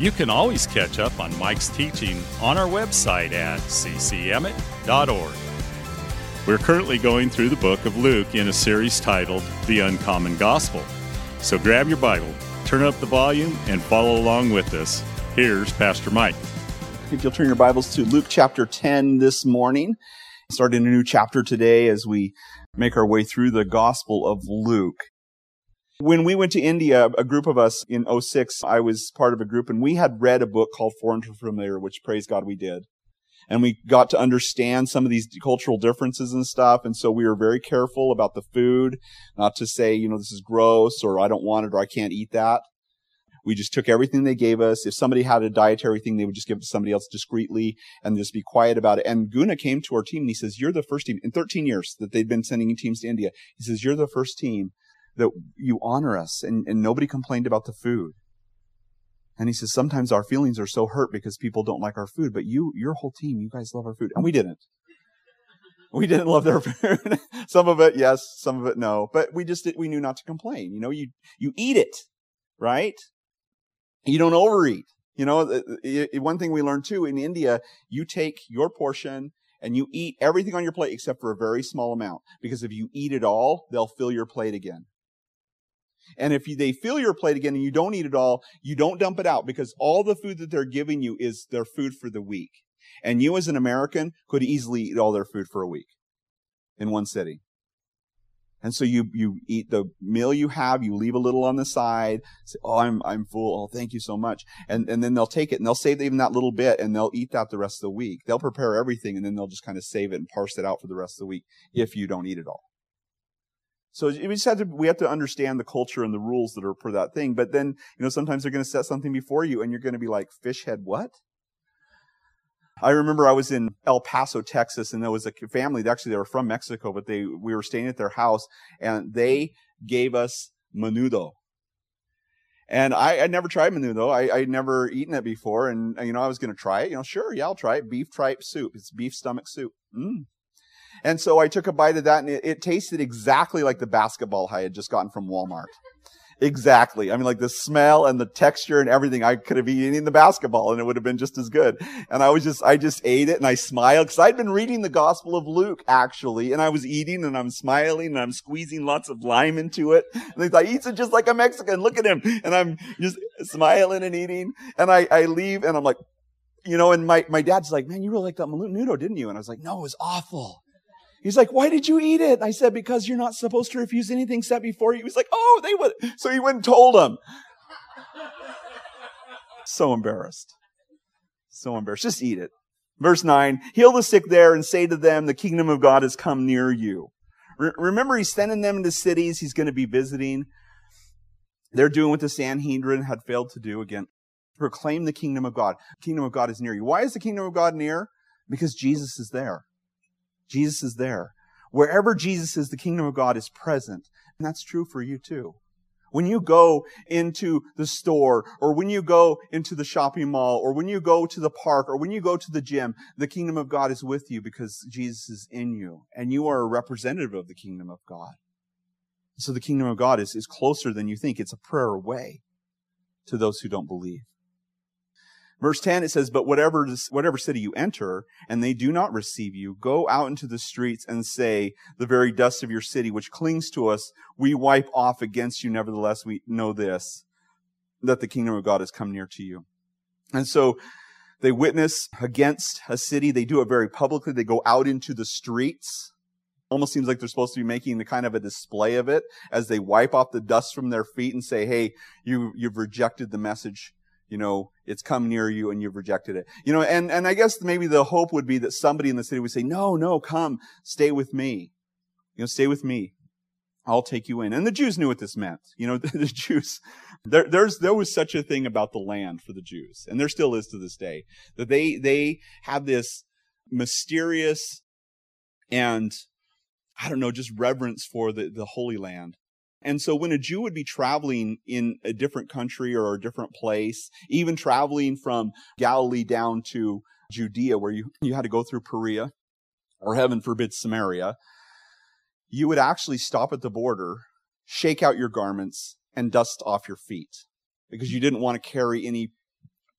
you can always catch up on Mike's teaching on our website at ccemmett.org. We're currently going through the book of Luke in a series titled The Uncommon Gospel. So grab your Bible, turn up the volume, and follow along with us. Here's Pastor Mike. If you'll turn your Bibles to Luke chapter 10 this morning, starting a new chapter today as we make our way through the Gospel of Luke. When we went to India, a group of us in 06, I was part of a group and we had read a book called Foreign to Familiar, which praise God we did. And we got to understand some of these cultural differences and stuff. And so we were very careful about the food, not to say, you know, this is gross or I don't want it or I can't eat that. We just took everything they gave us. If somebody had a dietary thing, they would just give it to somebody else discreetly and just be quiet about it. And Guna came to our team and he says, you're the first team in 13 years that they'd been sending teams to India. He says, you're the first team that you honor us and, and nobody complained about the food. And he says, sometimes our feelings are so hurt because people don't like our food, but you, your whole team, you guys love our food. And we didn't. We didn't love their food. some of it, yes. Some of it, no. But we just, we knew not to complain. You know, you, you eat it, right? You don't overeat. You know, one thing we learned too in India, you take your portion and you eat everything on your plate except for a very small amount. Because if you eat it all, they'll fill your plate again. And if you, they fill your plate again and you don't eat it all, you don't dump it out because all the food that they're giving you is their food for the week. And you as an American could easily eat all their food for a week in one sitting. And so you, you eat the meal you have, you leave a little on the side, say, Oh, I'm, I'm full. Oh, thank you so much. And, and then they'll take it and they'll save even that little bit and they'll eat that the rest of the week. They'll prepare everything and then they'll just kind of save it and parse it out for the rest of the week if you don't eat it all. So we just have to, we have to understand the culture and the rules that are for that thing. But then, you know, sometimes they're going to set something before you and you're going to be like, fish head what? I remember I was in El Paso, Texas, and there was a family, actually they were from Mexico, but they, we were staying at their house and they gave us menudo. And I, I'd never tried menudo. I, I'd never eaten it before. And, you know, I was going to try it. You know, sure, yeah, I'll try it. Beef tripe soup. It's beef stomach soup. Mm, and so I took a bite of that and it, it tasted exactly like the basketball I had just gotten from Walmart. Exactly. I mean, like the smell and the texture and everything. I could have eaten the basketball and it would have been just as good. And I was just, I just ate it and I smiled because I'd been reading the Gospel of Luke actually, and I was eating and I'm smiling and I'm squeezing lots of lime into it. And they thought, he eats it just like a Mexican. Look at him. And I'm just smiling and eating. And I, I leave and I'm like, you know, and my, my dad's like, man, you really liked that menudo, didn't you? And I was like, no, it was awful. He's like, why did you eat it? I said, because you're not supposed to refuse anything set before you. He was like, oh, they would. So he went and told him. so embarrassed. So embarrassed. Just eat it. Verse 9, heal the sick there and say to them, the kingdom of God has come near you. Re- remember, he's sending them into cities he's going to be visiting. They're doing what the Sanhedrin had failed to do again. Proclaim the kingdom of God. The kingdom of God is near you. Why is the kingdom of God near? Because Jesus is there. Jesus is there. Wherever Jesus is, the kingdom of God is present. And that's true for you too. When you go into the store or when you go into the shopping mall or when you go to the park or when you go to the gym, the kingdom of God is with you because Jesus is in you and you are a representative of the kingdom of God. So the kingdom of God is, is closer than you think. It's a prayer away to those who don't believe. Verse 10, it says, But whatever, whatever city you enter, and they do not receive you, go out into the streets and say, The very dust of your city, which clings to us, we wipe off against you. Nevertheless, we know this, that the kingdom of God has come near to you. And so they witness against a city. They do it very publicly. They go out into the streets. Almost seems like they're supposed to be making the kind of a display of it as they wipe off the dust from their feet and say, Hey, you, you've rejected the message you know, it's come near you and you've rejected it. You know, and, and I guess maybe the hope would be that somebody in the city would say, no, no, come, stay with me. You know, stay with me. I'll take you in. And the Jews knew what this meant. You know, the, the Jews, there, there's, there was such a thing about the land for the Jews, and there still is to this day, that they, they have this mysterious and I don't know, just reverence for the, the Holy Land. And so when a Jew would be traveling in a different country or a different place, even traveling from Galilee down to Judea, where you, you had to go through Perea, or heaven forbid Samaria, you would actually stop at the border, shake out your garments, and dust off your feet because you didn't want to carry any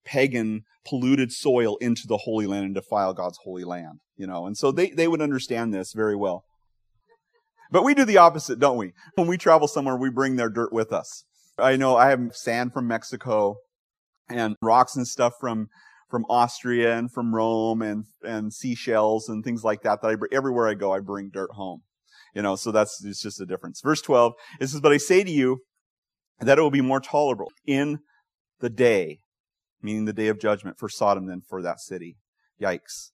pagan polluted soil into the Holy Land and defile God's holy land, you know. And so they, they would understand this very well. But we do the opposite, don't we? When we travel somewhere, we bring their dirt with us. I know I have sand from Mexico and rocks and stuff from from Austria and from Rome and and seashells and things like that. That I bring, everywhere I go, I bring dirt home. You know, so that's it's just a difference. Verse twelve. It says, "But I say to you that it will be more tolerable in the day, meaning the day of judgment, for Sodom than for that city." Yikes.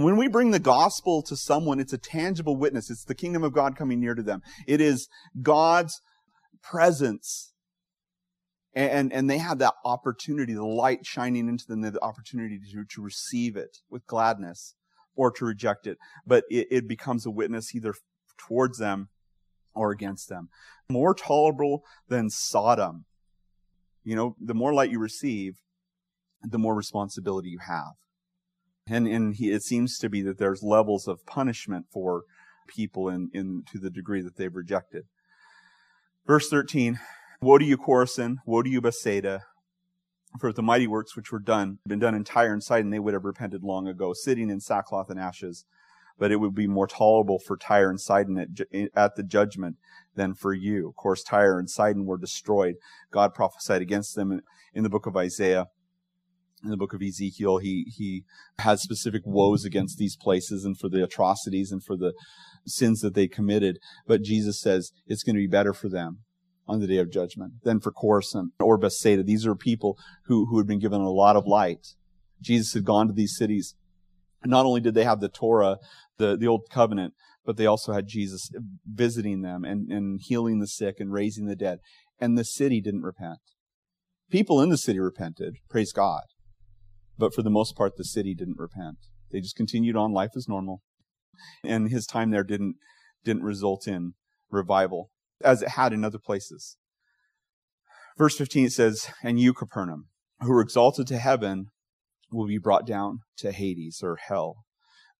When we bring the gospel to someone, it's a tangible witness. It's the kingdom of God coming near to them. It is God's presence. And, and they have that opportunity, the light shining into them, the opportunity to, to receive it with gladness or to reject it. But it, it becomes a witness either towards them or against them. More tolerable than Sodom. You know, the more light you receive, the more responsibility you have. And, and he, it seems to be that there's levels of punishment for people in, in to the degree that they've rejected. Verse 13, Woe to you, Chorazin! Woe to you, Bethsaida! For the mighty works which were done, been done in Tyre and Sidon, they would have repented long ago, sitting in sackcloth and ashes. But it would be more tolerable for Tyre and Sidon at, at the judgment than for you. Of course, Tyre and Sidon were destroyed. God prophesied against them in, in the book of Isaiah in the book of Ezekiel, he, he has specific woes against these places and for the atrocities and for the sins that they committed. But Jesus says it's going to be better for them on the day of judgment than for Chorazin or Bethsaida. These are people who, who had been given a lot of light. Jesus had gone to these cities. Not only did they have the Torah, the, the old covenant, but they also had Jesus visiting them and, and healing the sick and raising the dead. And the city didn't repent. People in the city repented. Praise God. But for the most part, the city didn't repent. They just continued on life as normal. And his time there didn't, didn't result in revival as it had in other places. Verse 15 it says, And you, Capernaum, who were exalted to heaven, will be brought down to Hades or hell.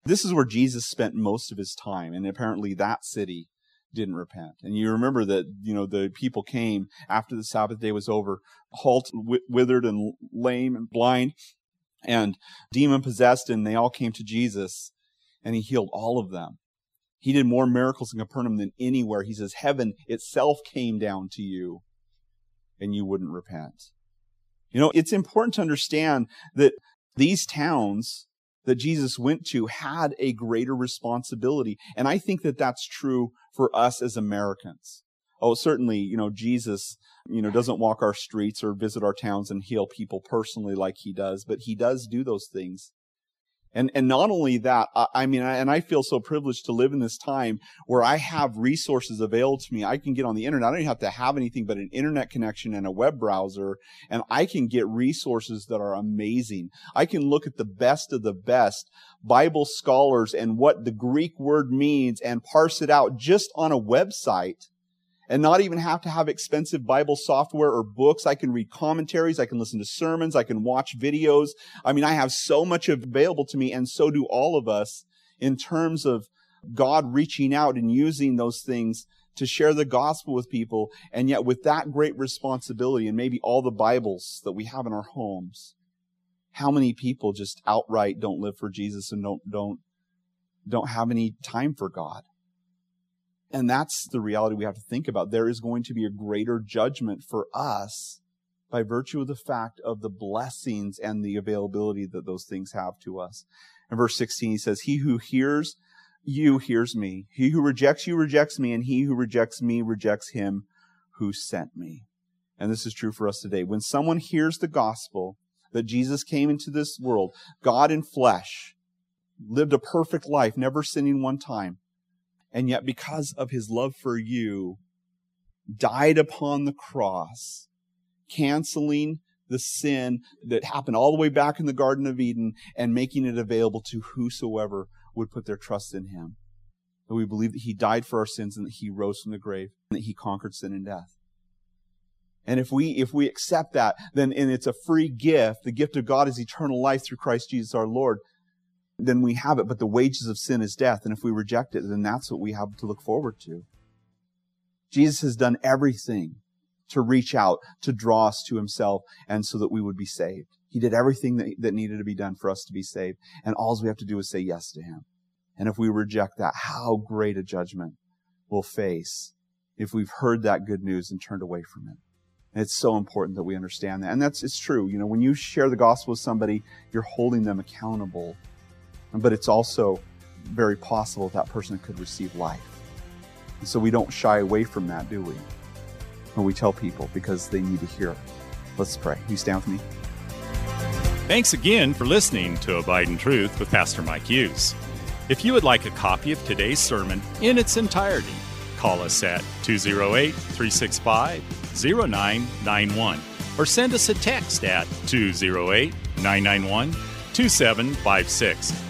This is where Jesus spent most of his time, and apparently that city didn't repent. And you remember that, you know, the people came after the Sabbath day was over, halt, withered and lame and blind, and demon possessed, and they all came to Jesus, and he healed all of them. He did more miracles in Capernaum than anywhere. He says, Heaven itself came down to you, and you wouldn't repent. You know, it's important to understand that these towns that Jesus went to had a greater responsibility. And I think that that's true for us as Americans. Oh, certainly, you know, Jesus, you know, doesn't walk our streets or visit our towns and heal people personally like he does, but he does do those things. And, and not only that, I, I mean, I, and I feel so privileged to live in this time where I have resources available to me. I can get on the internet. I don't have to have anything but an internet connection and a web browser, and I can get resources that are amazing. I can look at the best of the best Bible scholars and what the Greek word means and parse it out just on a website and not even have to have expensive Bible software or books. I can read commentaries. I can listen to sermons. I can watch videos. I mean, I have so much available to me and so do all of us in terms of God reaching out and using those things to share the gospel with people. And yet with that great responsibility and maybe all the Bibles that we have in our homes, how many people just outright don't live for Jesus and don't, don't, don't have any time for God? And that's the reality we have to think about. There is going to be a greater judgment for us by virtue of the fact of the blessings and the availability that those things have to us. In verse 16, he says, He who hears you hears me. He who rejects you rejects me, and he who rejects me rejects him who sent me. And this is true for us today. When someone hears the gospel that Jesus came into this world, God in flesh, lived a perfect life, never sinning one time, and yet because of his love for you, died upon the cross, canceling the sin that happened all the way back in the Garden of Eden and making it available to whosoever would put their trust in him. That we believe that he died for our sins and that he rose from the grave and that he conquered sin and death. And if we, if we accept that, then, and it's a free gift, the gift of God is eternal life through Christ Jesus our Lord, then we have it. But the wages of sin is death. And if we reject it, then that's what we have to look forward to. Jesus has done everything to reach out, to draw us to himself, and so that we would be saved. He did everything that, that needed to be done for us to be saved. And all we have to do is say yes to him. And if we reject that, how great a judgment we'll face if we've heard that good news and turned away from it. And it's so important that we understand that. And that's, it's true. You know, when you share the gospel with somebody, you're holding them accountable. But it's also very possible that person could receive life. And so we don't shy away from that, do we? When we tell people because they need to hear. Let's pray. You stand with me. Thanks again for listening to Abide in Truth with Pastor Mike Hughes. If you would like a copy of today's sermon in its entirety, call us at 208 365 0991 or send us a text at 208 991 2756.